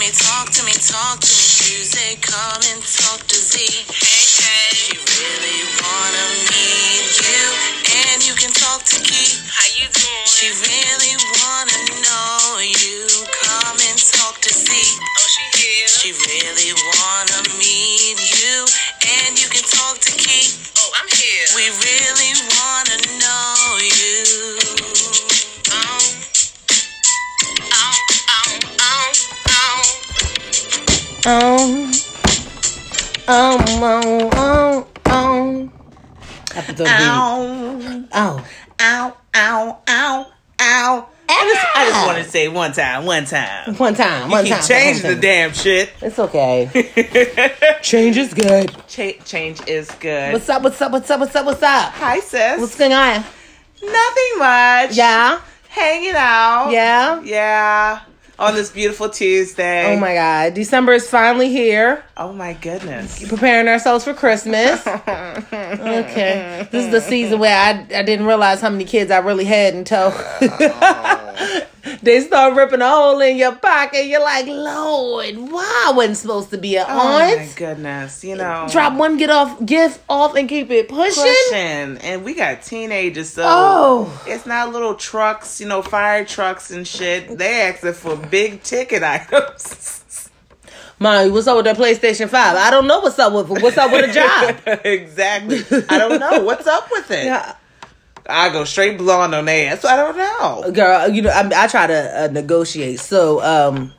me, talk to me, talk to me. Tuesday, come and talk to Zee. Hey, hey. She really wanna meet you, and you can talk to Kee. How you doing? She really wanna know you. Come and talk to Zee. Oh, she here. She really wanna meet you, and you can talk to Kee. Oh, I'm here. We really wanna know you. Ow. Um, um, um, um. Episode B. Ow, Oh. ow, ow, ow, ow. I just, I just want to say one time, one time. One time, You one keep time. changing one the damn shit. It's okay. Change is good. Cha- change is good. What's up? What's up? What's up? What's up? What's up? Hi, sis. What's going on? Nothing much. Yeah, Hanging out. yeah. Yeah. On this beautiful Tuesday. Oh my God, December is finally here. Oh my goodness. Preparing ourselves for Christmas. Okay, this is the season where I I didn't realize how many kids I really had until oh. they start ripping a hole in your pocket. You're like, Lord, why I wasn't supposed to be an Oh my aunt? goodness. You know. Drop one get off gift off and keep it pushing. pushing. And we got teenagers, so Oh. it's not little trucks, you know, fire trucks and shit. They asking for big ticket items. Mommy, what's up with that PlayStation 5? I don't know what's up with what's up with a job. exactly. I don't know. What's up with it? Yeah. I go straight blonde on ass. I don't know. Girl, you know, I, I try to uh, negotiate. So, um,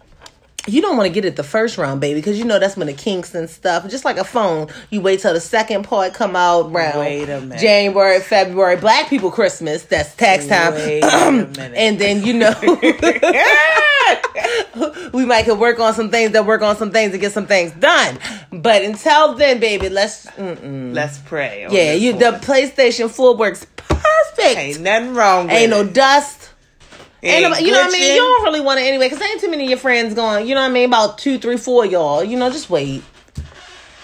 you don't want to get it the first round, baby, because you know that's when the kinks and stuff. Just like a phone, you wait till the second part come out around Wait a minute. January, February, Black People Christmas. That's tax time. Wait a minute. and then you know we might could work on some things that work on some things to get some things done. But until then, baby, let's mm-mm. Let's pray. yeah, you one. the PlayStation 4 works perfect. ain't nothing wrong with Ain't no it. dust. Ain't you know what I mean? You don't really want it anyway, because ain't too many of your friends going, you know what I mean? About two, three, four y'all. You know, just wait.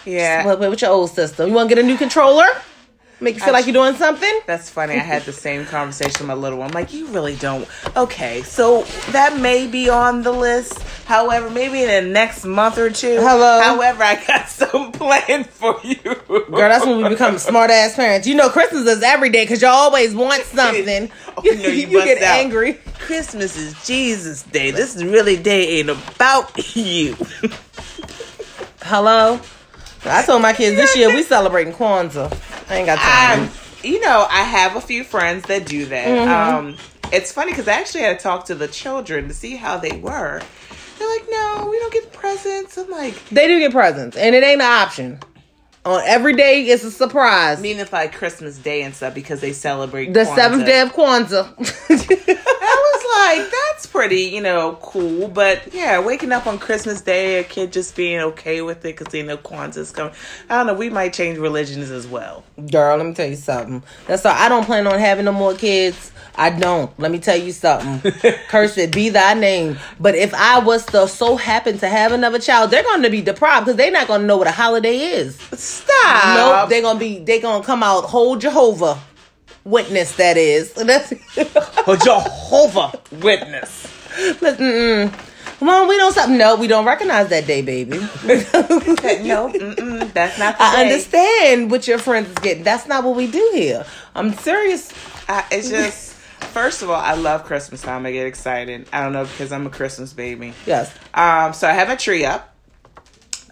Yeah. Wait, wait with your old system. You want to get a new controller? Make you feel like you're doing something? That's funny. I had the same conversation with my little one. I'm like, you really don't. Okay, so that may be on the list. However, maybe in the next month or two. Hello? However, I got some planned for you. Girl, that's when we become smart ass parents. You know, Christmas is every day because you always want something. Oh, no, you you get out. angry. Christmas is Jesus' day. This is really day ain't about you. Hello? I told my kids this year we celebrating Kwanzaa. I ain't got time. Um, you know, I have a few friends that do that. Mm-hmm. Um, it's funny because I actually had to talk to the children to see how they were. They're like, no, we don't get presents. I'm like, they do get presents, and it ain't an option. On every day, it's a surprise. meaning it's like Christmas Day and stuff because they celebrate The Kwanzaa. seventh day of Kwanzaa. I was like, that's pretty, you know, cool. But yeah, waking up on Christmas Day, a kid just being okay with it because they know Kwanzaa's coming. I don't know. We might change religions as well. Girl, let me tell you something. That's all. I don't plan on having no more kids. I don't. Let me tell you something. Curse it, be thy name. But if I was to so happen to have another child, they're going to be deprived because they're not going to know what a holiday is. Stop. Nope. They're going to be. They're going to come out whole Jehovah Witness. That is. That's. a Jehovah Witness. Mm-mm. Well, we don't stop. No, we don't recognize that day, baby. no, that's not. The I day. understand what your friends is getting. That's not what we do here. I'm serious. I, it's just. First of all, I love Christmas time. I get excited. I don't know because I'm a Christmas baby. Yes. Um, so I have a tree up.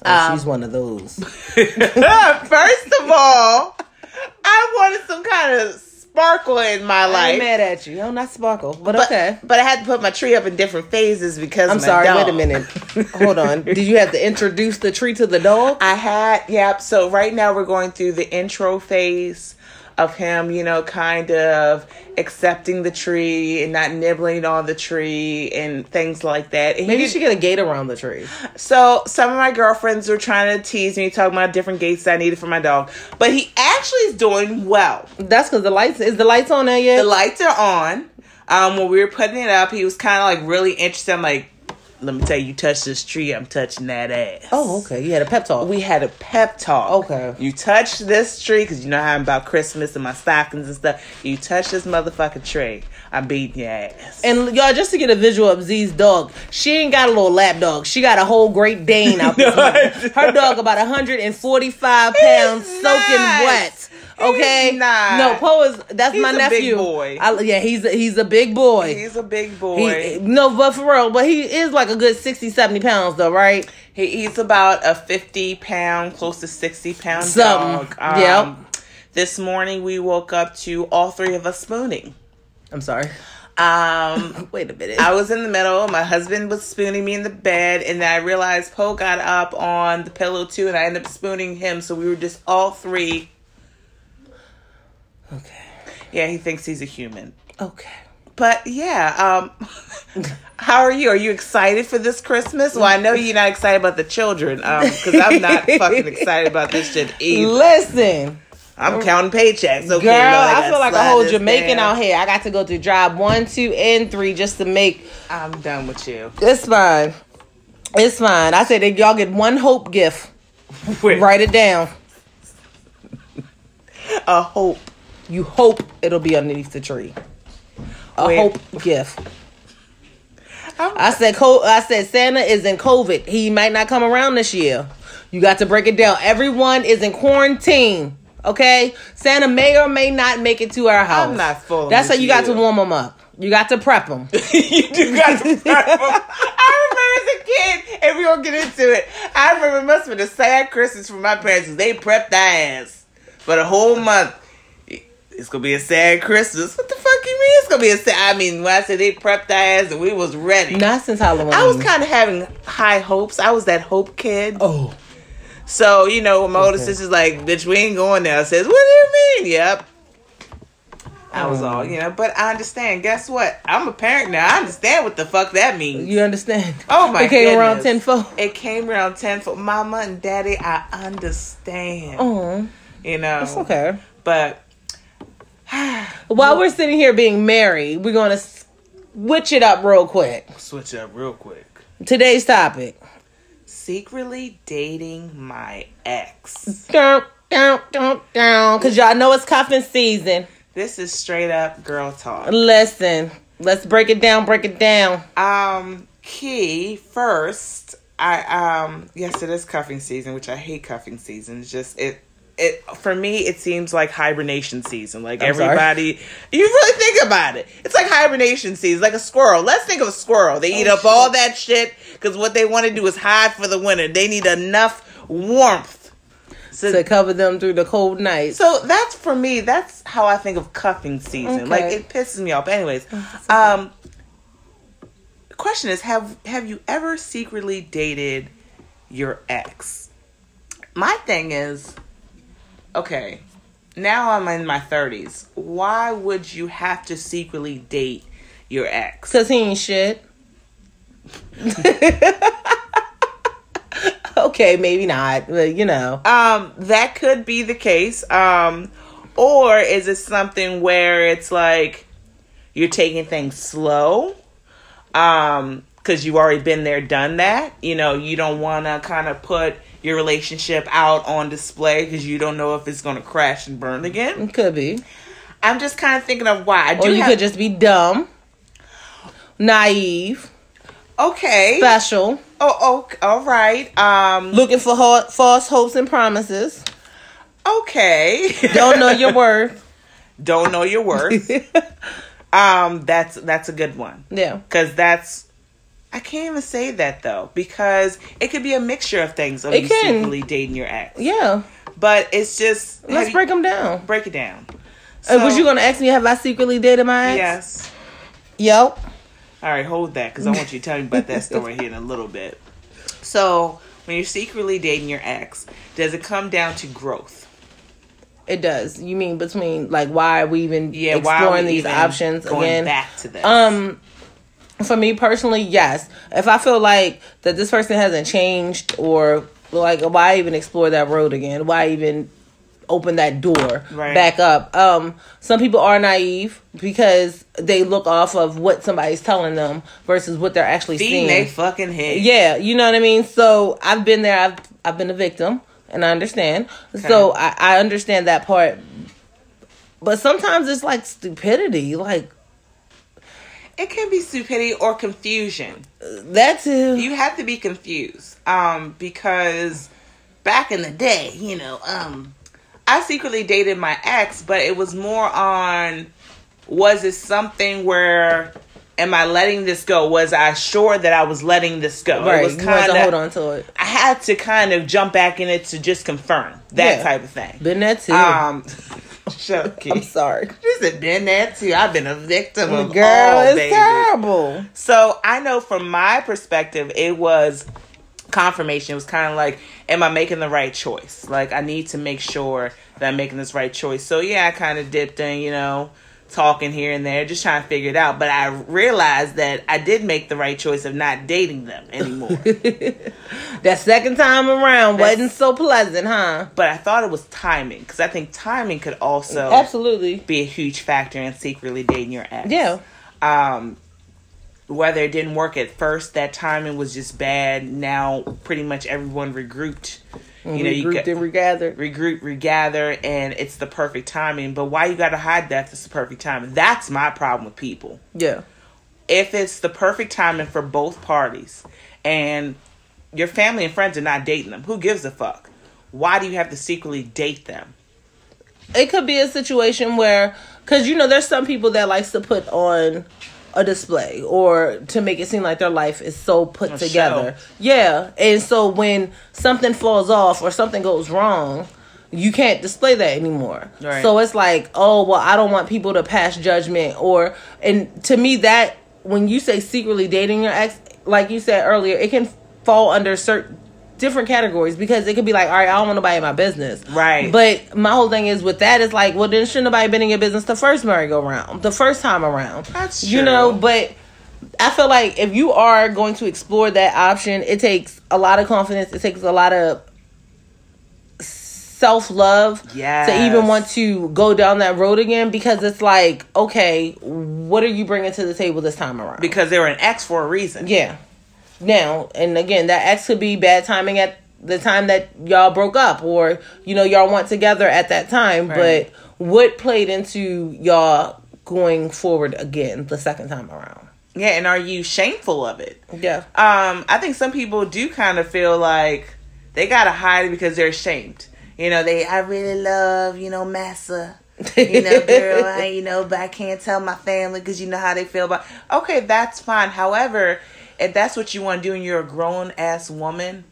Oh, Um, she's one of those. First of all, I wanted some kind of sparkle in my life. I'm mad at you. I'm not sparkle, but, But, okay. but I had to put my tree up in different phases because I'm sorry. dog. Wait a minute. Hold on. Did you have to introduce the tree to the dog? I had, yep. So right now we're going through the intro phase of him, you know, kind of accepting the tree and not nibbling on the tree and things like that. And Maybe you should get a gate around the tree. So some of my girlfriends were trying to tease me, talking about different gates I needed for my dog. But he actually is doing well. That's because the lights is the lights on there yet? The lights are on. Um, when we were putting it up, he was kind of like really interested. I'm like, let me tell you, you touch this tree, I'm touching that ass. oh, okay. You had a pep talk. We had a pep talk. Okay. You touch this tree because you know how I'm about Christmas and my stockings and stuff. You touch this motherfucking tree. I'm beating your ass. And y'all, just to get a visual of Zee's dog, she ain't got a little lap dog. She got a whole Great Dane out there. Her dog about 145 pounds, soaking not. wet. Okay, no, Poe is that's He's my a big nephew. boy. I, yeah, he's a, he's a big boy. He's a big boy. He, no, but for real, but he is like a good 60, 70 pounds though, right? He, eats about a 50 pound, close to 60 pound Something. dog. Um, Yep. This morning we woke up to all three of us spooning. I'm sorry. Um, Wait a minute. I was in the middle. My husband was spooning me in the bed, and then I realized Poe got up on the pillow too, and I ended up spooning him. So we were just all three. Okay. Yeah, he thinks he's a human. Okay. But yeah, um, how are you? Are you excited for this Christmas? Well, I know you're not excited about the children, um, because I'm not fucking excited about this shit either. Listen, I'm counting paychecks. Okay, girl, Lord, I gotta feel like a whole Jamaican down. out here. I got to go through job one, two, and three just to make. I'm done with you. It's fine. It's fine. I said that y'all get one hope gift. Wait. Write it down. A hope. You hope it'll be underneath the tree. A Wait. hope gift. Oh. I'm- said, co- I said Santa is in COVID. He might not come around this year. You got to break it down. Everyone is in quarantine. Okay, Santa may or may not make it to our house. I'm not fooling That's how you got to warm them up. You got to prep them. you do got to prep them. I remember as a kid, and we gonna get into it. I remember it must have been a sad Christmas for my parents. They prepped their ass for the whole month. It's gonna be a sad Christmas. What the fuck you mean? It's gonna be a sad. I mean, when I said they prepped their ass and we was ready. not since Halloween. I was kind of having high hopes. I was that hope kid. oh. So, you know, my older sister's like, bitch, we ain't going there. I says, what do you mean? Yep. I was Oh. all, you know, but I understand. Guess what? I'm a parent now. I understand what the fuck that means. You understand? Oh my god. It came around goodness. tenfold. It came around 10 for mama and daddy. I understand. Oh, You know, it's okay. but While we're sitting here being married, we're gonna switch it up real quick. switch up real quick. Today's topic. Secretly dating my ex. Dun, dun, dun, dun, Cause y'all know it's cuffing season. This is straight up girl talk. Listen, let's break it down. Break it down. Um, Kee first. I um yes, it is cuffing season, which I hate cuffing season. It's just it it for me it seems like hibernation season. Like I'm sorry? everybody, you really think about it. It's like hibernation season, like a squirrel. Let's think of a squirrel. They eat Oh, up all that shit because what they want to do is hide for the winter. They need enough warmth. So, To cover them through the cold nights. so that's for me. That's how I think of cuffing season. Like it pisses me off. Anyways, um, question is have have you ever secretly dated your ex? My thing is, okay, now I'm in my thirties. Why would you have to secretly date your ex? Cause he ain't shit. okay, maybe not. But you know. Um, that could be the case. Um, or is it something where it's like you're taking things slow? Um, because you've already been there, done that. You know, you don't want to kind of put your relationship out on display because you don't know if it's going to crash and burn again. It could be. I'm just kind of thinking of why. I do Or you have- could just be dumb, naive, okay. special, oh, oh, all right. Um, looking for ho- false hopes and promises. okay. Don't know your worth. don't know your worth. um, that's that's a good one. Yeah. because that's I can't even say that though because it could be a mixture of things of It you can. secretly dating your ex. Yeah. But it's just Let's you- break them down. break it down. Uh, was So- you going to ask me, have I secretly dated my ex? Yes. Yep. All right, hold that because I want you to tell me about that story here in a little bit. So when you're secretly dating your ex, does it come down to growth? It does. You mean between, like, why are we even Yeah, exploring we these even options going again? back to this? Um, for me personally, yes. If I feel like that this person hasn't changed, or like, why even explore that road again? Why even open that door Right. back up? Um, some people are naive because they look off of what somebody's telling them versus what they're actually seeing. they fucking head. Yeah, you know what I mean. So I've been there. I've I've been a victim, and I understand. So I, I understand that part. But sometimes it's like stupidity. Like, It can be stupidity or confusion. That too. You have to be confused. Um, because back in the day, you know, um, I secretly dated my ex, but it was more on was it something where am I letting this go? Was I sure that I was letting this go? right. It was you want to kind hold of on to it. I had to kind of jump back in it to just confirm that Yeah. type of thing. Been that too. Um, up, I'm sorry. She said, been that too. I've been a victim of Girl, all, it's baby. terrible. So I know from my perspective, it was confirmation. It was kind of like, am I making the right choice? Like, I need to make sure that I'm making this right choice. So yeah, I kind of dipped in, you know, talking here and there, just trying to figure it out. But I realized that I did make the right choice of not dating them anymore. That second time around That's- wasn't so pleasant, huh? but I thought it was timing because I think timing could also Absolutely. be a huge factor in secretly dating your ex. Yeah. um whether it didn't work at first that timing was just bad now pretty much everyone regrouped you know you Regrouped get and regathered. regroup regather and it's the perfect timing. But why you gotta hide that it's the perfect timing? That's my problem with people. Yeah. if it's the perfect timing for both parties and your family and friends are not dating them who gives a fuck? Why do you have to secretly date them? It could be a situation where, because you know, there's some people that likes to put on a display or to make it seem like their life is so put A together. show. Yeah. And so when something falls off or something goes wrong, you can't display that anymore. Right. So it's like, oh, well, I don't want people to pass judgment or, and to me, that when you say secretly dating your ex, like you said earlier, it can fall under certain different categories because it could be like, all right, I don't want nobody in my business. Right. But my whole thing is with that is like, well, then shouldn't nobody been in your business the first merry-go round, the first time around. That's You know, but I feel like if you are going to explore that option, it takes a lot of confidence. It takes a lot of self love Yes. to even want to go down that road again because it's like, okay, what are you bringing to the table this time around? because they were an ex for a reason Yeah. Now, and again, that X could be bad timing at the time that y'all broke up or, you know, y'all weren't together at that time. Right. But what played into y'all going forward again the second time around? yeah and are you shameful of it Yeah. um, I think some people do kind of feel like they gotta hide it because they're ashamed. You know, they I really love you know massa. You know, girl, I, you know, but I can't tell my family because you know how they feel about. Okay, that's fine. However, if that's what you want to do and you're a grown ass woman,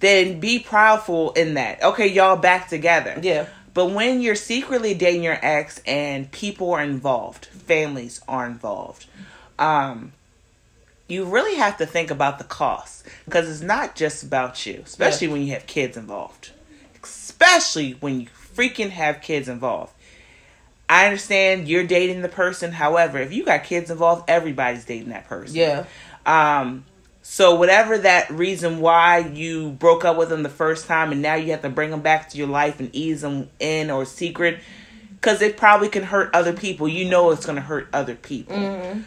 then be proudful in that. Okay, y'all back together. Yeah. But when you're secretly dating your ex and people are involved, families are involved, um, you really have to think about the cost because it's not just about you, especially when you have kids involved. Especially when you freaking have kids involved. I understand you're dating the person. However, if you got kids involved, everybody's dating that person. Yeah. Um, so whatever that reason why you broke up with them the first time, and now you have to bring them back to your life and ease them in or secret, because it probably can hurt other people. You know it's going to hurt other people.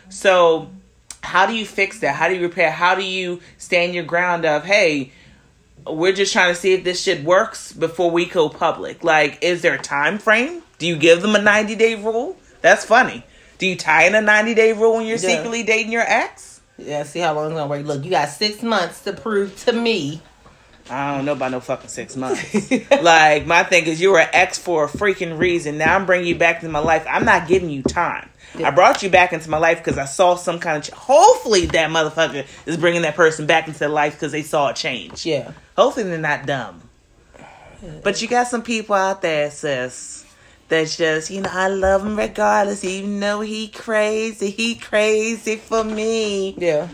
So how do you fix that? How do you repair? How do you stand your ground of hey? We're just trying to see if this shit works before we go public. Like, is there a time frame? Do you give them a 90 day rule? That's funny. Do you tie in a 90 day rule when you're Yeah. secretly dating your ex? Yeah, see how long it's gonna work. Look, you got six months to prove to me. I don't know about no fucking six months. like my thing is, you were an ex for a freaking reason. Now I'm bringing you back into my life. I'm not giving you time. I brought you back into my life because I saw some kind of. Ch- Hopefully, that motherfucker is bringing that person back into their life because they saw a change. Yeah. Hopefully, they're not dumb. But you got some people out there, sis. That's just, you know, I love him regardless, even though he crazy. He crazy for me Yeah.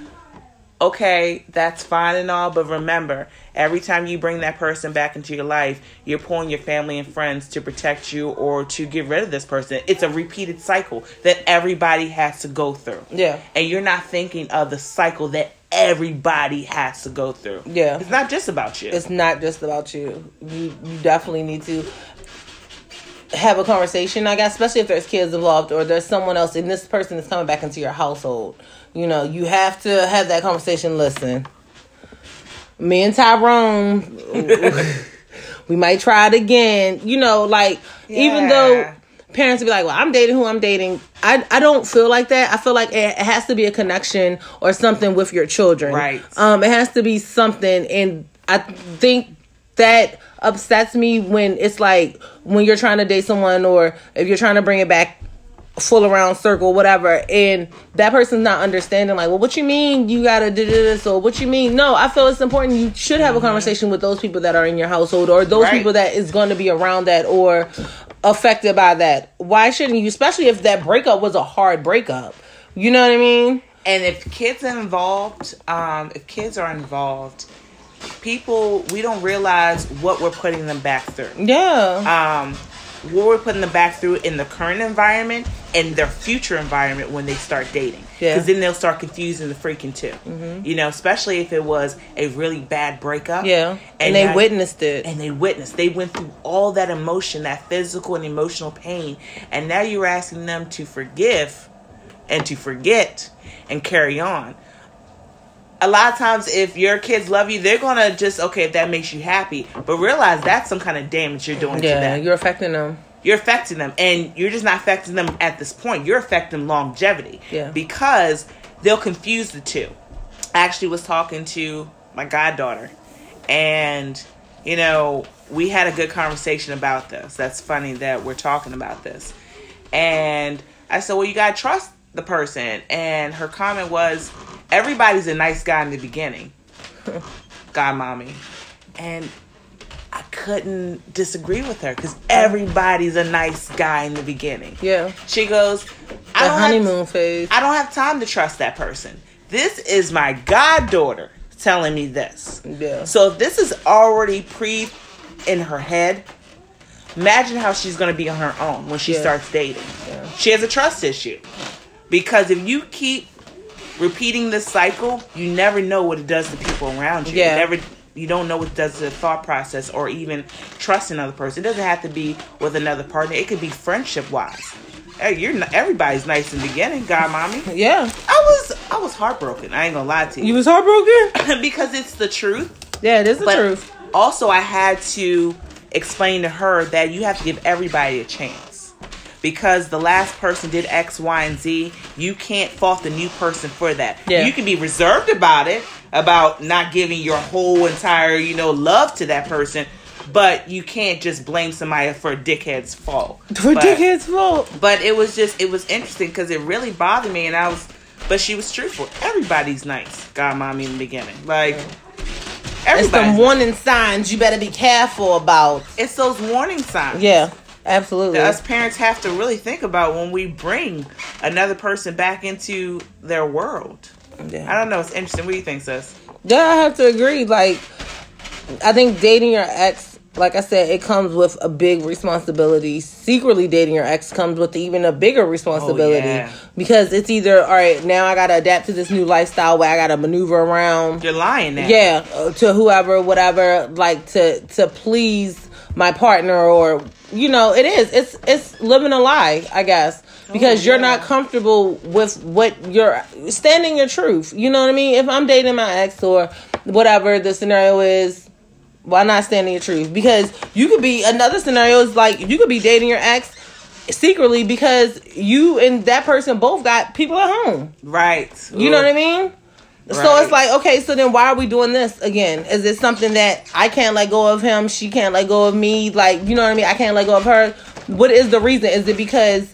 okay, that's fine and all, but remember, every time you bring that person back into your life, you're pulling your family and friends to protect you or to get rid of this person. It's a repeated cycle that everybody has to go through. Yeah. And you're not thinking of the cycle that everybody has to go through. Yeah. It's not just about you. It's not just about you. You you definitely need to have a conversation, I guess, especially if there's kids involved or there's someone else and this person is coming back into your household. You know, you have to have that conversation. Listen, me and Tyrone, we might try it again. You know, like even though parents be like, "Well, I'm dating who I'm dating." I I don't feel like that. I feel like it, it has to be a connection or something with your children. Right. Um, it has to be something, and I think that upsets me when it's like when you're trying to date someone or if you're trying to bring it back full around circle whatever and that person's not understanding like well what you mean? You gotta do this or what you mean? No i feel it's important. You should have a conversation with those people that are in your household or those Right. people that is going to be around that or affected by that. Why shouldn't you especially if that breakup was a hard breakup? You know what i mean? And if kids are involved um, if kids are involved people we don't realize what we're putting them back through yeah um, what we're putting them back through in the current environment and their future environment when they start dating. Yeah. Because then they'll start confusing the freaking 2 You know, especially if it was a really bad breakup. yeah and, they now- witnessed it And they witnessed. They went through all that emotion, that physical and emotional pain. And now you're asking them to forgive and to forget and carry on. A lot of times, if your kids love you, they're gonna just okay if that makes you happy, but realize that's some kind of damage you're doing to yeah them. you're affecting them. You're affecting them. And you're just not affecting them at this point. You're affecting longevity. Yeah. because they'll confuse the two. I actually was talking to my goddaughter. And you know we had a good conversation about this. That's funny that we're talking about this. And i said well you gotta trust the person. And her comment was everybody's a nice guy in the beginning god mommy and I couldn't disagree with her because everybody's a nice guy in the beginning. yeah She goes, I the don't, honeymoon have, phase I don't have time to trust that person. This is my goddaughter telling me this. yeah So if this is already pre in her head, imagine how she's going to be on her own when she Yeah. starts dating. Yeah. She has a trust issue. Because if you keep repeating this cycle, you never know what it does to people around you. Yeah. You never you don't know what it does to the thought process or even trust another person. It doesn't have to be with another partner. It could be friendship wise. Hey, you're not, everybody's nice in the beginning, God mommy. yeah I was I was heartbroken. I ain't gonna lie to you you. was heartbroken because it's the truth. yeah it is the But truth also, I had to explain to her that you have to give everybody a chance. Because the last person did X, Y, and Z, you can't fault the new person for that. Yeah. You can be reserved about it, about not giving your whole entire, you know, love to that person, but you can't just blame somebody for a dickhead's fault. for But- dickhead's fault but it was just it was interesting because it really bothered me and i was but she was truthful everybody's nice god mommy in the beginning like It's everybody some warning signs you better be careful about. it's those warning signs Yeah, absolutely. that us parents have to really think about when we bring another person back into their world i don't know it's interesting what do you think sis yeah, I have to agree. Like, I think dating your ex, like I said, it comes with a big responsibility. Secretly dating your ex comes with even a bigger responsibility yeah. because it's either all right. Now I got to adapt to this new lifestyle where I got to maneuver around. you're lying now yeah uh, to whoever whatever like to to please my partner or you know it is it's it's living a lie i guess. Oh because you're not comfortable with what you're standing your truth. You know what i mean? If i'm dating my ex or whatever the scenario is why not standing your truth? Because you could be another scenario is like you could be dating your ex secretly because you and that person both got people at home. Right. You know what I mean? So it's like, okay, so then why are we doing this again? Is it something that I can't let go of him? She can't let go of me? Like, you know what I mean? I can't let go of her. What is the reason? Is it because,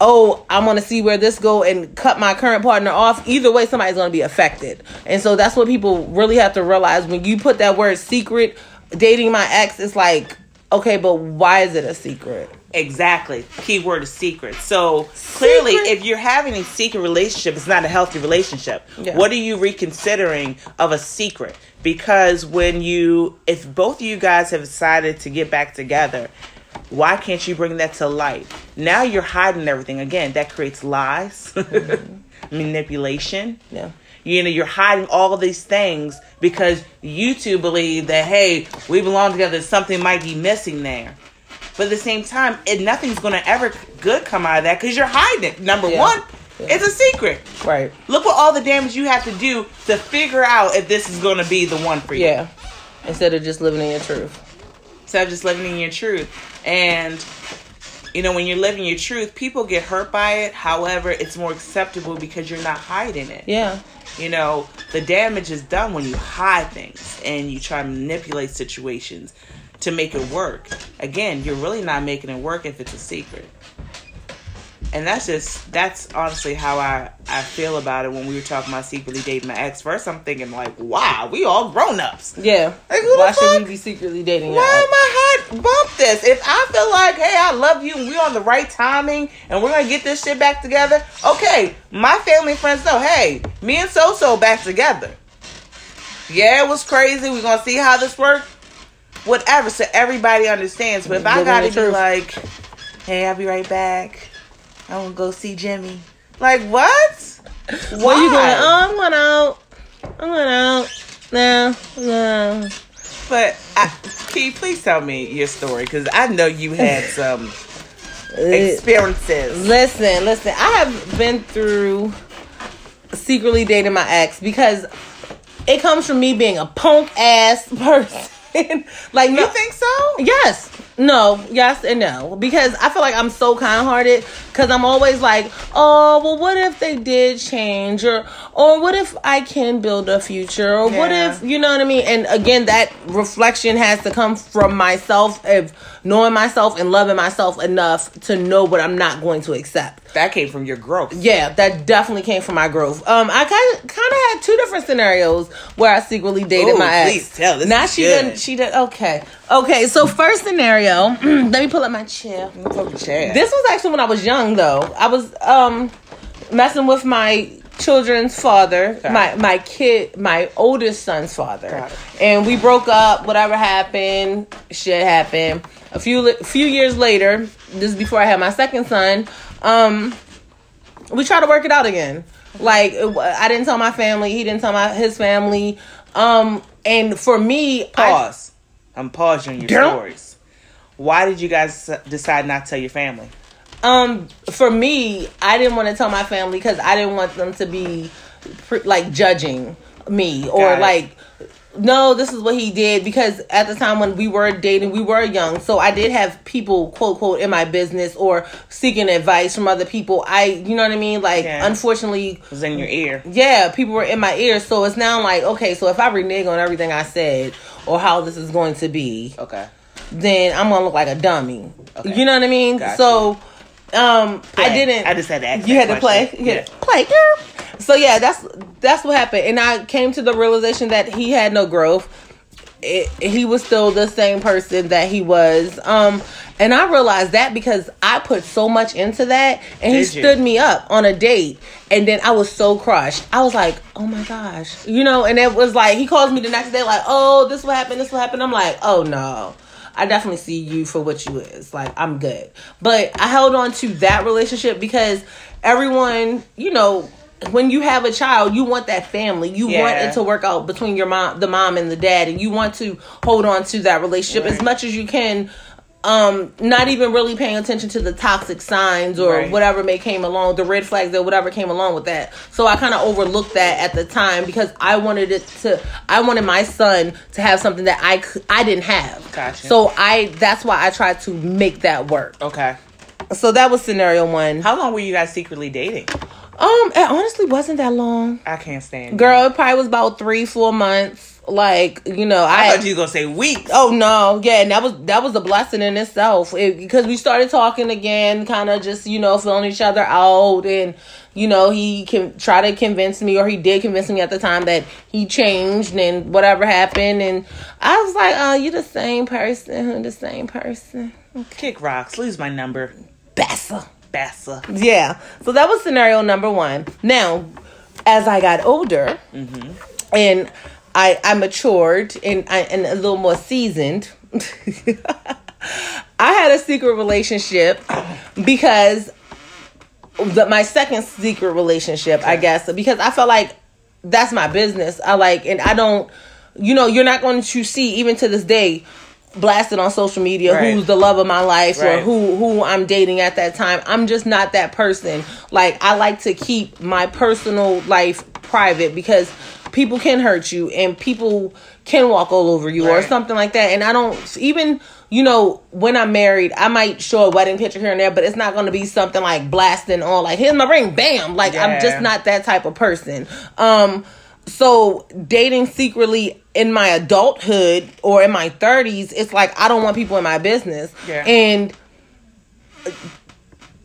oh, I want to see where this go and cut my current partner off? Either way, somebody's going to be affected. And so that's what people really have to realize when you put that word secret, dating my ex, it's like, okay, but why is it a secret? Exactly. Keyword is secret. So clearly, Secret? if you're having a secret relationship, it's not a healthy relationship. Yeah. What are you reconsidering of a secret? Because when you, if both of you guys have decided to get back together, why can't you bring that to light? Now you're hiding everything. Again, that creates lies, mm-hmm. manipulation. Yeah. You know, you're hiding all of these things because you two believe that, hey, we belong together, something might be missing there. But at the same time, it, nothing's going to ever good come out of that because you're hiding it. Number Yeah. one, Yeah. it's a secret. Right. Look what all the damage you have to do to figure out if this is going to be the one for you. Yeah. Instead of just living in your truth. Instead of just living in your truth. And you know, when you're living your truth, people get hurt by it. However, it's more acceptable because you're not hiding it. Yeah. You know, the damage is done when you hide things and you try to manipulate situations to make it work. Again, you're really not making it work if it's a secret. And that's just that's honestly how I I feel about it when we were talking about secretly dating my ex. First, I'm thinking like, wow, we all grown ups. Yeah. Like, Why should we be secretly dating? Why am? I hot bump this? If I feel like, hey, I love you and we're on the right timing and we're gonna get this shit back together, okay, my family and friends know, hey, me and So So back together. Yeah, it was crazy. We're gonna see how this works. Whatever, so everybody understands. But if I gotta be like, hey, I'll be right back. I wanna go see Jimmy. Like what? Why? What you going? Oh, I'm going out. I'm going out. No, no. But I, can you please tell me your story? Because I know you had some uh, experiences. Listen, listen. I have been through secretly dating my ex because it comes from me being a punk ass person. like, You think so? Yes. No, yes and no. Because I feel like I'm so kind hearted because I'm always like, oh, well, what if they did change? Or, or what if I can build a future? Or what if, you know what I mean? And again, that reflection has to come from myself of knowing myself and loving myself enough to know what I'm not going to accept. That came from your growth. Yeah, that definitely came from my growth. Um, I kind of kind of had two different scenarios where I secretly dated Ooh, my ex. please tell. This now she good. did. She did. Okay, okay. So first scenario. let me pull up my chair. This This was actually when I was young, though. I was um messing with my children's father, my my kid, my oldest son's father, and we broke up. Whatever happened, shit happened. A few few years later, this is before I had my second son. Um, we tried to work it out again. Like I didn't tell my family, he didn't tell my his family. Um, and for me, I, pause. I'm pausing your stories. Why did you guys decide not to tell your family? um, for me, I didn't want to tell my family because I didn't want them to be like judging me or like. No, this is what he did because at the time when we were dating, we were young. So I did have people, quote, quote, in my business or seeking advice from other people. I, you know what I mean? Like, Yeah. unfortunately, It was in your ear. yeah, people were in my ear. So it's now like, okay, so if I renege on everything I said or how this is going to be, Okay. Then I'm gonna look like a dummy. Okay. You know what I mean? Gotcha. So, um, I didn't. I just had to ask You had to play. You had to play, girl. So yeah, that's that's what happened, and I came to the realization that he had no growth. It, he was still the same person that he was. Um, and I realized that because I put so much into that, and he Did you? stood me up on a date, and then I was so crushed. I was like, "Oh my gosh," you know. And it was like he calls me the next day, like, "Oh, this will happen. This will happen." I'm like, "Oh no." I definitely see you for what you is. Like I'm good. But I held on to that relationship because everyone, you know, when you have a child, you want that family. You want it to work out between your mom, the mom and the dad and you want to hold on to that relationship as much as you can um not even really paying attention to the toxic signs or Right. whatever may came along the red flags or whatever came along with that so i kind of overlooked that at the time because i wanted it to i wanted my son to have something that i i didn't have Gotcha. so i that's why i tried to make that work Okay. so that was scenario one How long were you guys secretly dating? um it honestly wasn't that long I can't stand. girl it probably was about three four months like you know I i, thought you were gonna say weeks. Oh no, yeah, and that was that was a blessing in itself It- because we started talking again, kind of just you know feeling each other out, and you know he can try to convince me, or he did convince me at the time that he changed and whatever happened, and I was like, oh, you the same person, the same person, Kick rocks. Lose my number. Bessa. Bassa. Yeah, so that was scenario number one. Now, as I got older, mm-hmm. and I I matured and I and a little more seasoned. I had a secret relationship because the, my second secret relationship, I guess, because I felt like that's my business. I like, and I don't, you know, you're not going to see even to this day blasted on social media Right. who's the love of my life or who who I'm dating at that time. I'm just not that person. Like I like to keep my personal life private because people can hurt you and people can walk all over you or something like that. And I don't even you know when I'm married, I might show a wedding picture here and there, but it's not going to be something like blasting on like here's my ring, bam. Like I'm just not that type of person. Um so dating secretly in my adulthood or in my 30s it's like i don't want people in my business Yeah. and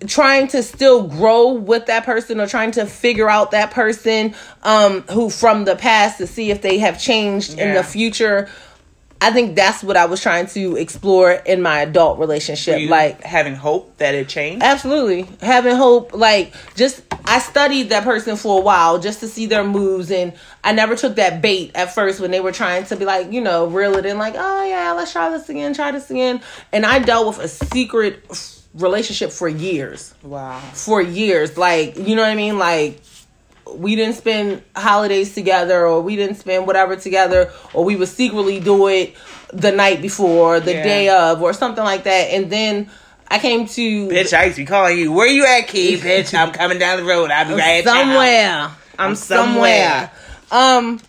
trying to still grow with that person or trying to figure out that person um who from the past to see if they have changed in the future i think that's what i was trying to explore in my adult relationship like having hope that it changed. Absolutely. Having hope, like just I studied that person for a while just to see their moves and I never took that bait at first when they were trying to be like, you know, reel it in like, oh yeah, let's try this again, try this again. And I dealt with a secret relationship for years. Wow. For years. Like, you know what I mean? Like we didn't spend holidays together or we didn't spend whatever together or we would secretly do it the night before, the Yeah. day of or something like that. And then I came to Bitch, I used to be calling you. Where you at, Kee? Bitch, I'm coming down the road. I'll be right at your somewhere. I'm, I'm somewhere. Um,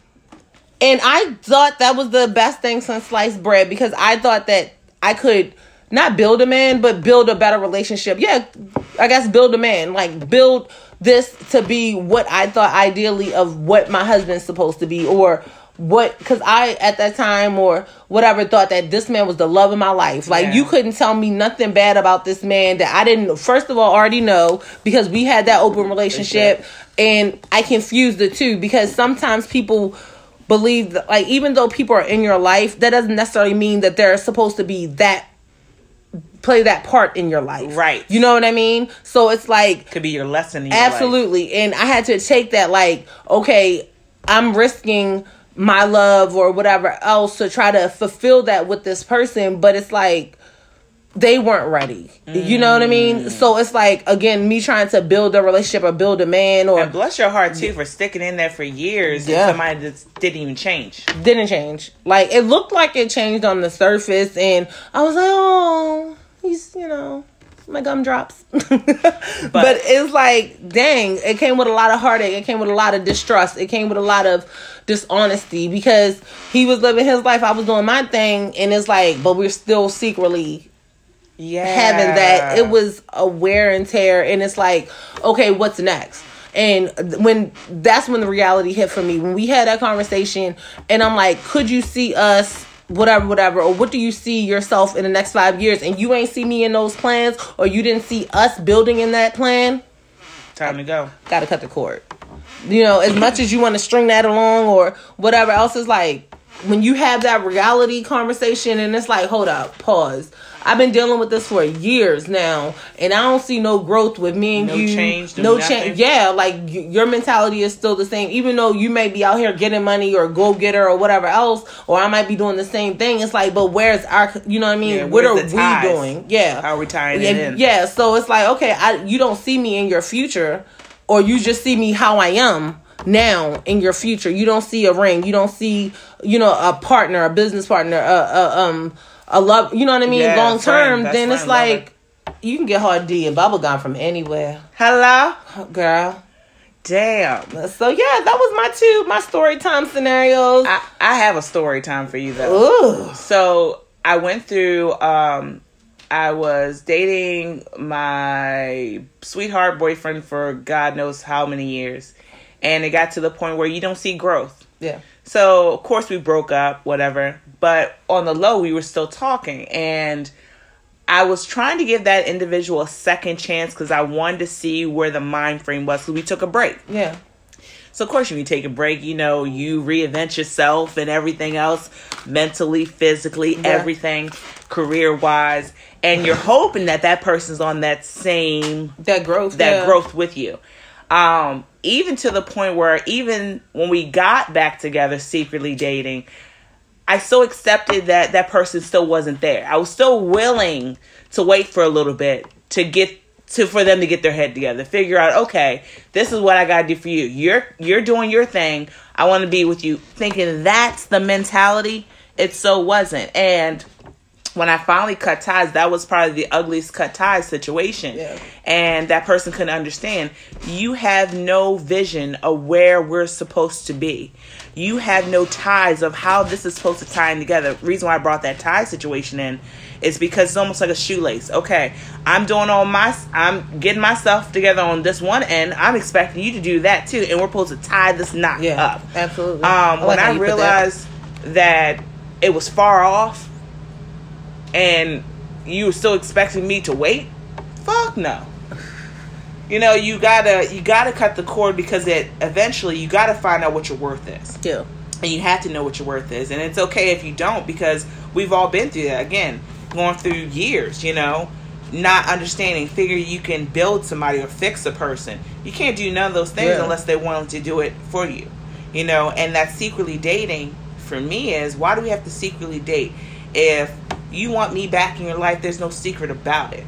and I thought that was the best thing since sliced bread because I thought that I could not build a man, but build a better relationship. Yeah, I guess build a man, like build this to be what I thought ideally of what my husband's supposed to be, or what because I at that time or whatever thought that this man was the love of my life. Like Yeah. you couldn't tell me nothing bad about this man that I didn't first of all already know because we had that open relationship and I confused the two because sometimes people believe that like even though people are in your life, that doesn't necessarily mean that they're supposed to be that play that part in your life. Right. You know what I mean? So it's like Could be your lesson in your life. Absolutely. And I had to take that like, okay, I'm risking my love or whatever else to try to fulfill that with this person, but it's like they weren't ready. You know what I Mm. mean? So it's like again, me trying to build a relationship or build a man or And bless your heart too for sticking in there for years. Yeah. Somebody that didn't even change. didn't change. Like it looked like it changed on the surface and I was like, "Oh, he's, you know, my gumdrops." but, it's like, dang, it came with a lot of heartache. It came with a lot of distrust. It came with a lot of dishonesty because he was living his life, I was doing my thing, and it's like, but we're still secretly Yeah. having that it was a wear and tear and it's like okay what's next and when that's when the reality hit for me when we had that conversation and i'm like could you see us whatever whatever or what do you see yourself in the next five years and you ain't see me in those plans or you didn't see us building in that plan time to go. gotta cut the cord. You know, as much as you want to string that along or whatever else is like when you have that reality conversation and it's like, hold up, pause. I've been dealing with this for years now, and I don't see no growth with me and No you. change, no no change. Yeah, like y- your mentality is still the same, even though you may be out here getting money or go getter or whatever else, or I might be doing the same thing. It's like, but where's our? You know what I mean? Yeah, what are we doing? Yeah, How are we tying yeah, it in? yeah, so it's like, okay, I you don't see me in your future, or you just see me how I am now in your future. You don't see a ring. You don't see, you know, a partner, a business partner, a, a um a love. You know what I mean? Yeah, Long term. Then it's like you can get hard D and bubblegum from anywhere, Hello? girl. Damn. So yeah, that was my two my story time scenarios. I, I have a story time for you though. Ooh, So I went through um I was dating my sweetheart boyfriend for God knows how many years. And it got to the point where you don't see growth. yeah, So of course we broke up, whatever. But on the low, we were still talking, and I was trying to give that individual a second chance because I wanted to see where the mind frame was. Because we took a break. yeah, So of course, when you take a break, you know you reinvent yourself and everything else, mentally, physically, everything, career wise, and you're hoping that that person's on that same that growth, that yeah. growth with you. Um, even to the point where even when we got back together, secretly dating, I still accepted that that person still wasn't there. I was still willing to wait for a little bit to get to for them to get their head together, figure out, okay, this is what I gotta do for you. You're you're doing your thing. I want to be with you. Thinking that's the mentality. It so wasn't, and when I finally cut ties, that was probably the ugliest cut ties situation. Yeah. And that person couldn't understand. You have no vision of where we're supposed to be. You have no ties of how this is supposed to tie in together. reason why I brought that tie situation in is because it's almost like a shoelace. Okay, I'm doing all my, I'm getting myself together on this one end. I'm expecting you to do that too, and we're supposed to tie this knot Yeah, up. absolutely. Um, I like when I put that. realized that it was far off, and you were still expecting me to wait, fuck no. You know, you gotta you gotta cut the cord because it eventually you gotta find out what your worth is. Yeah, and you have to know what your worth is. And it's okay if you don't because we've all been through that. Again going through years you know not understanding figure you can build somebody or fix a person. You can't do none of those things Yeah. unless they're willing to do it for you you know. And that secretly dating for me is why do we have to secretly date if you want me back in your life there's no secret about it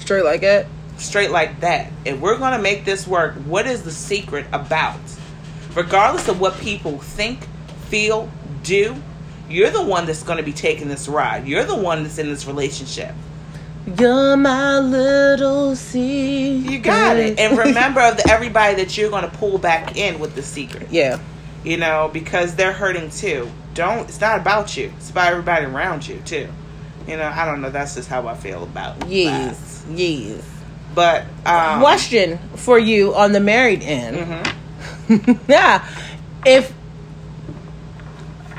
straight like that. straight like that. If we're going to make this work, what is the secret about? Regardless of what people think, feel, do, you're the one that's going to be taking this ride. You're the one that's in this relationship. You're my little secret. You got it. And remember of the, everybody that you're going to pull back in with the secret. yeah, You know, because they're hurting too. Don't. It's not about you. It's about everybody around you too. You know, I don't know. That's just how I feel about. yes, yes. that. But um, Question for you on the married end. mhm, yeah, if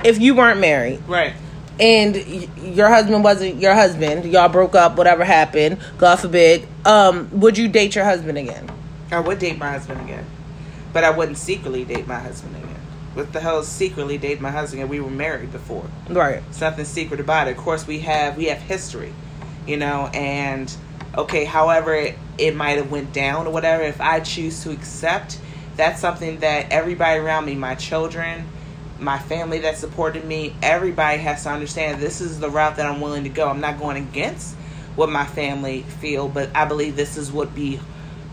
if you weren't married right. and y- your husband wasn't your husband, y'all broke up, whatever happened, God forbid, um, would you date your husband again? I would date my husband again, but I wouldn't secretly date my husband again. What the hell secretly dated my husband? and We were married before. Right. It's nothing secret about it. Of course, we have we have history, you know, and okay, however it, it might have went down or whatever. If I choose to accept, that's something that everybody around me, my children, my family that supported me, everybody has to understand. This is the route that I'm willing to go. I'm not going against what my family feel, but I believe this is what be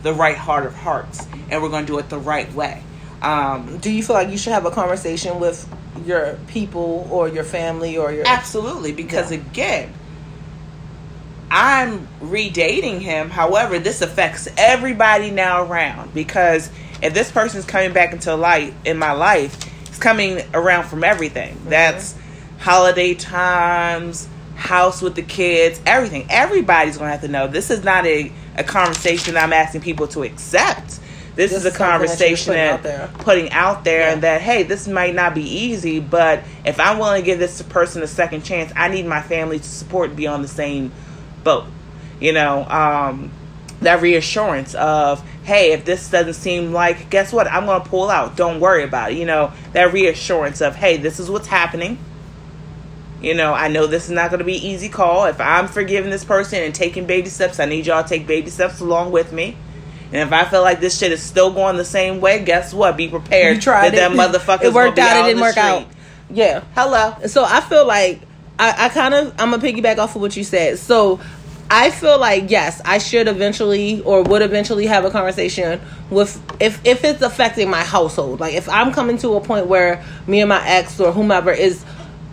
the right heart of hearts, and we're going to do it the right way. Um, Do you feel like you should have a conversation with your people or your family or your Absolutely, because Yeah. again, I'm redating him. However, this affects everybody now around because if this person's coming back into light in my life, it's coming around from everything. That's holiday times, house with the kids, everything. Everybody's gonna have to know. This is not a, a conversation I'm asking people to accept. This, is a something that conversation putting that out there. putting out there Yeah. and that hey this might not be easy but if i'm willing to give this person a second chance i need my family to support and be on the same boat you know? Um that reassurance of hey if this doesn't seem like guess what? I'm gonna pull out. Don't worry about it you know? That reassurance of hey this is what's happening. You know i know this is not gonna be an easy call. If i'm forgiving this person and taking baby steps i need y'all to take baby steps along with me and if I feel like this shit is still going the same way, guess what? Be prepared you tried that it. them motherfuckers It worked gonna be out. out It didn't work street. out. Yeah. Hello. So I feel like I, I kind of I'm gonna piggyback off of what you said. So I feel like yes, I should eventually or would eventually have a conversation with if if it's affecting my household. Like if I'm coming to a point where me and my ex or whomever is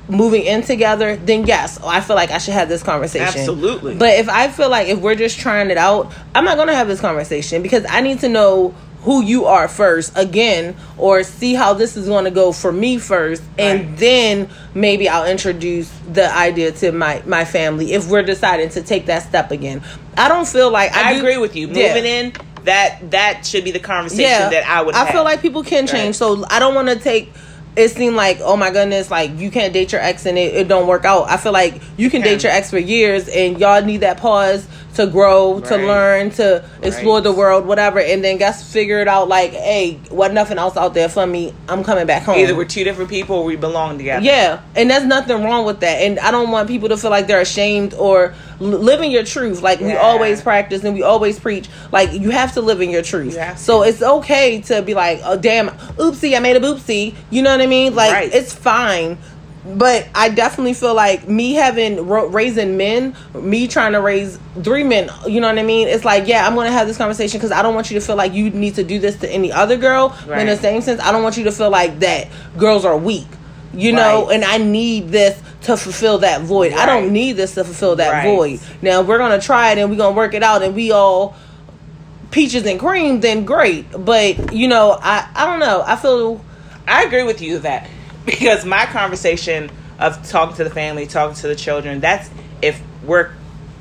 moving in together, then yes, I feel like I should have this conversation. Absolutely. But if I feel like if we're just trying it out, I'm not gonna have this conversation because I need to know who you are first again or see how this is going to go for me first and Right. then maybe I'll introduce the idea to my my family if we're deciding to take that step again. I don't feel like I, do- agree with you. Yeah. Moving in, that that should be the conversation that I would. I have. feel like people can change, Right. so I don't want to take. It seemed like, oh my goodness, like you can't date your ex and it, it don't work out. I feel like you can Can. date your ex for years and y'all need that pause to grow, to learn, to explore Right. the world, whatever, and then guess figure it out. Like, hey, what nothing else out there for me? I'm coming back home. either we're two different people or we belong together. Yeah, and there's nothing wrong with that. And I don't want people to feel like they're ashamed or living your truth. Like we always practice and we always preach. Like you have to live in your truth. So it's okay to be like, oh damn, oopsie, I made a boopsie. You know what I mean? Like Right. it's fine. But I definitely feel like me having raising men, me trying to raise three men. You know what I mean? It's like, yeah, I'm gonna have this conversation because I don't want you to feel like you need to do this to any other girl. But In the same sense, I don't want you to feel like that girls are weak you know and i need this to fulfill that void. I don't need this to fulfill that Right. void. Now we're gonna try it and we're gonna work it out and we all peaches and cream, then great. But you know, I I don't know. I feel I agree with you that because my conversation of talking to the family, talking to the children, that's if we're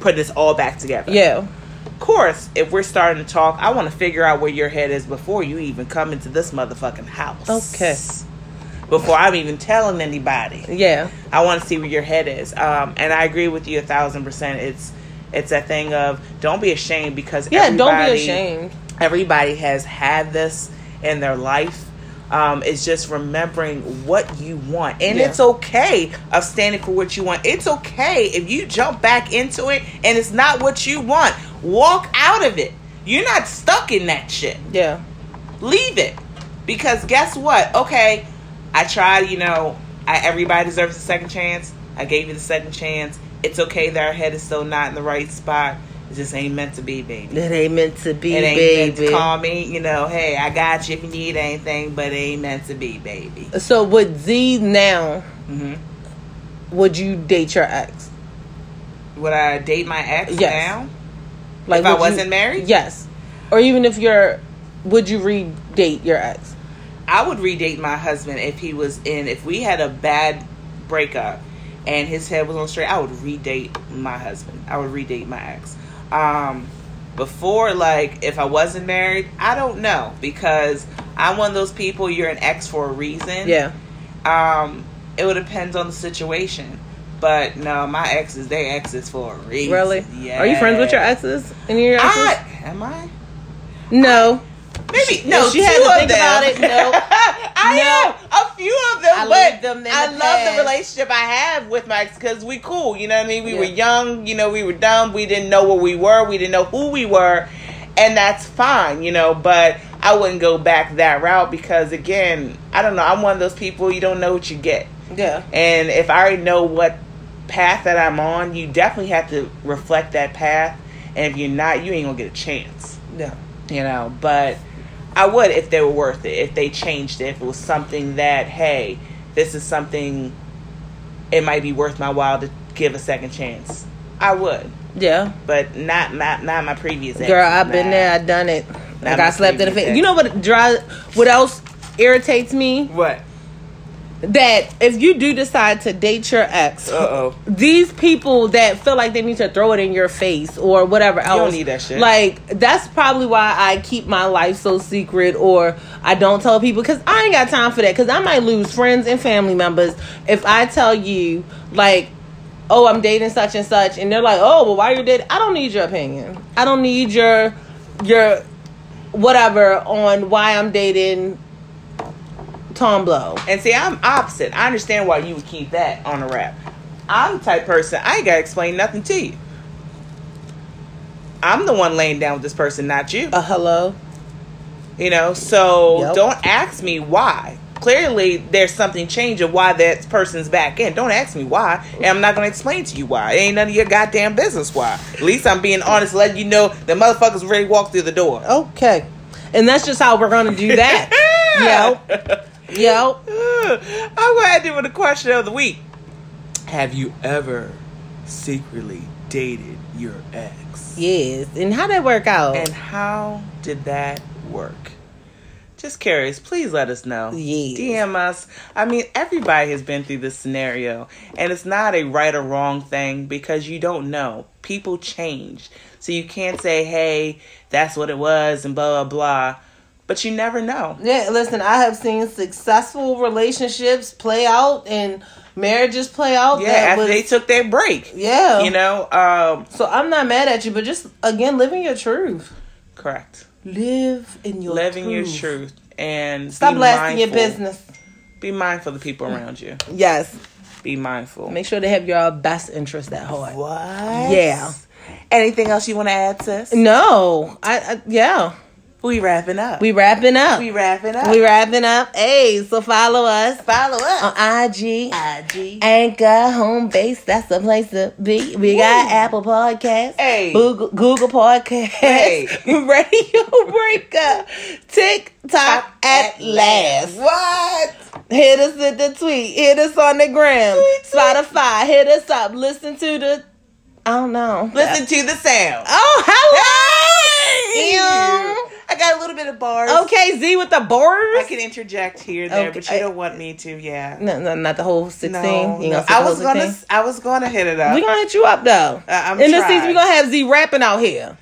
putting this all back together. yeah. Of course, if we're starting to talk, I want to figure out where your head is before you even come into this motherfucking house. Okay. Before I'm even telling anybody. Yeah. I want to see where your head is. Um, and I agree with you a thousand percent. It's it's a thing of don't be ashamed because Yeah, don't be ashamed. everybody has had this in their life. Um, it's just remembering what you want, and Yeah. it's okay of standing for what you want. It's okay if you jump back into it and it's not what you want. Walk out of it. You're not stuck in that shit. Yeah. Leave it, because guess what? Okay, I tried. You know, I, everybody deserves a second chance. I gave you the second chance. It's okay that our head is still not in the right spot. Just ain't meant to be, baby. It ain't meant to be, It ain't meant baby. to call me, you know, hey, I got you if you need anything, but it ain't meant to be, baby. So with Zee now, hmm would you date your ex? Would I date my ex Yes. now? Like If I you- wasn't married? Yes. Or even if you're would you re-date your ex? I would redate my husband if he was in, if we had a bad breakup and his head was on straight, I would redate my husband. I would redate my ex. Um, before, like, if I wasn't married, I don't know because I'm one of those people, you're an ex for a reason. Yeah. Um, it would depend on the situation. But no, my exes, they exes for a reason. Really? Yeah. Are you friends with your exes? Any of your exes? I, am I? no. Maybe no. If she had to think them. about it, no. I No. have a few of them, I but them in the I love past. the relationship I have with my ex because we cool. You know what I mean? We Yeah. were young. You know, we were dumb. We didn't know what we were. We didn't know who we were, and that's fine. You know, but I wouldn't go back that route because again, I don't know. I'm one of those people. You don't know what you get. Yeah. And if I already know what path that I'm on, you definitely have to reflect that path. And if you're not, you ain't gonna get a chance. Yeah. You know, but I would if they were worth it, if they changed it, if it was something that, hey, this is something it might be worth my while to give a second chance. I would. Yeah. But not not not my previous ex. Girl, I've been there, I've done it. Like I Not slapped in the previous face. You know what drive what else irritates me? What? That if you do decide to date your ex, Uh oh. these people that feel like they need to throw it in your face or whatever else. don't need that shit. Like that's probably why I keep my life so secret or I don't tell people because I ain't got time for that because I might lose friends and family members if I tell you like. Oh, I'm dating such and such, and they're like, "Oh, well, why are you dating?" I don't need your opinion. I don't need your your whatever on why I'm dating Tom Blow. And see, I'm opposite. I understand why you would keep that on a wrap. I'm the type person I ain't gotta explain nothing to you. I'm the one laying down with this person, not you. A hello. You know, so Yep. don't ask me why. Clearly, there's something changing why that person's back in. Don't ask me why, and I'm not gonna explain to you why. It ain't none of your goddamn business why. At least I'm being honest, letting you know the motherfuckers ready to walk through the door. Okay. And that's just how we're gonna do that. Yep. Yep. I'm gonna end it with a question of the week. Have you ever secretly dated your ex? Yes. And how did that work out? And how did that work? Just curious, please let us know. Yes. DM us. I mean, everybody has been through this scenario, and it's not a right or wrong thing because you don't know. People change. So you can't say, hey, that's what it was, and blah, blah, blah. But you never know. yeah, listen, I have seen successful relationships play out and marriages play out. Yeah, that after was, they took their break. Yeah. You know, um, So I'm not mad at you, but just again living your truth. correct. Live in your Living your truth. truth and Stop blasting your business. Be mindful of the people around you. Yes. Be mindful. Make sure they have your best interest at heart. What? Yeah. Anything else you want to add, sis? No. I, I yeah. We wrapping up. We wrapping up. we wrapping up. We wrapping up. Hey, so follow us follow up. on IG. IG. Anchor, home base, that's the place to be. We got Apple Podcasts, Hey. Google, Google Podcasts, Hey. Radio Breaker, TikTok at last. What? Hit us with the tweet. Hit us on the gram. Spotify. Hit us up. Listen to the. I don't know. Listen to the sound. Oh, Hey! hello. I got a little bit of bars. Okay, Zee with the bars. I can interject here there, but you don't want me to. Yeah. No, no, not the whole sixteen. No, no. I was gonna. 16? I was gonna hit it up. We gonna hit you up though. Uh, I'm In this season, we gonna have Zee rapping out here.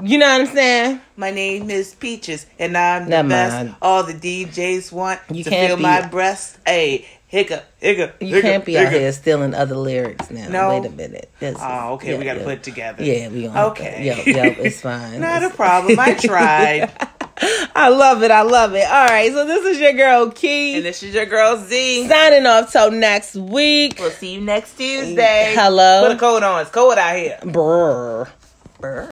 You know what I'm saying? My name is Peaches, and I'm the best. mind. All the DJs want You to feel my breast. Hey, hiccup, hiccup. You hiccup, can't be out here stealing other lyrics now. No. Wait a minute. This Oh, okay. we got to yeah. put it together. Yeah, we gonna. Okay. Yep, yep. It's fine. Not a problem. I tried. I love it. I love it. All right. So this is your girl Kee. and this is your girl Zee. signing off till next week. We'll see you next Tuesday. Hello. Put a coat on. It's cold out here. Brr. Brr.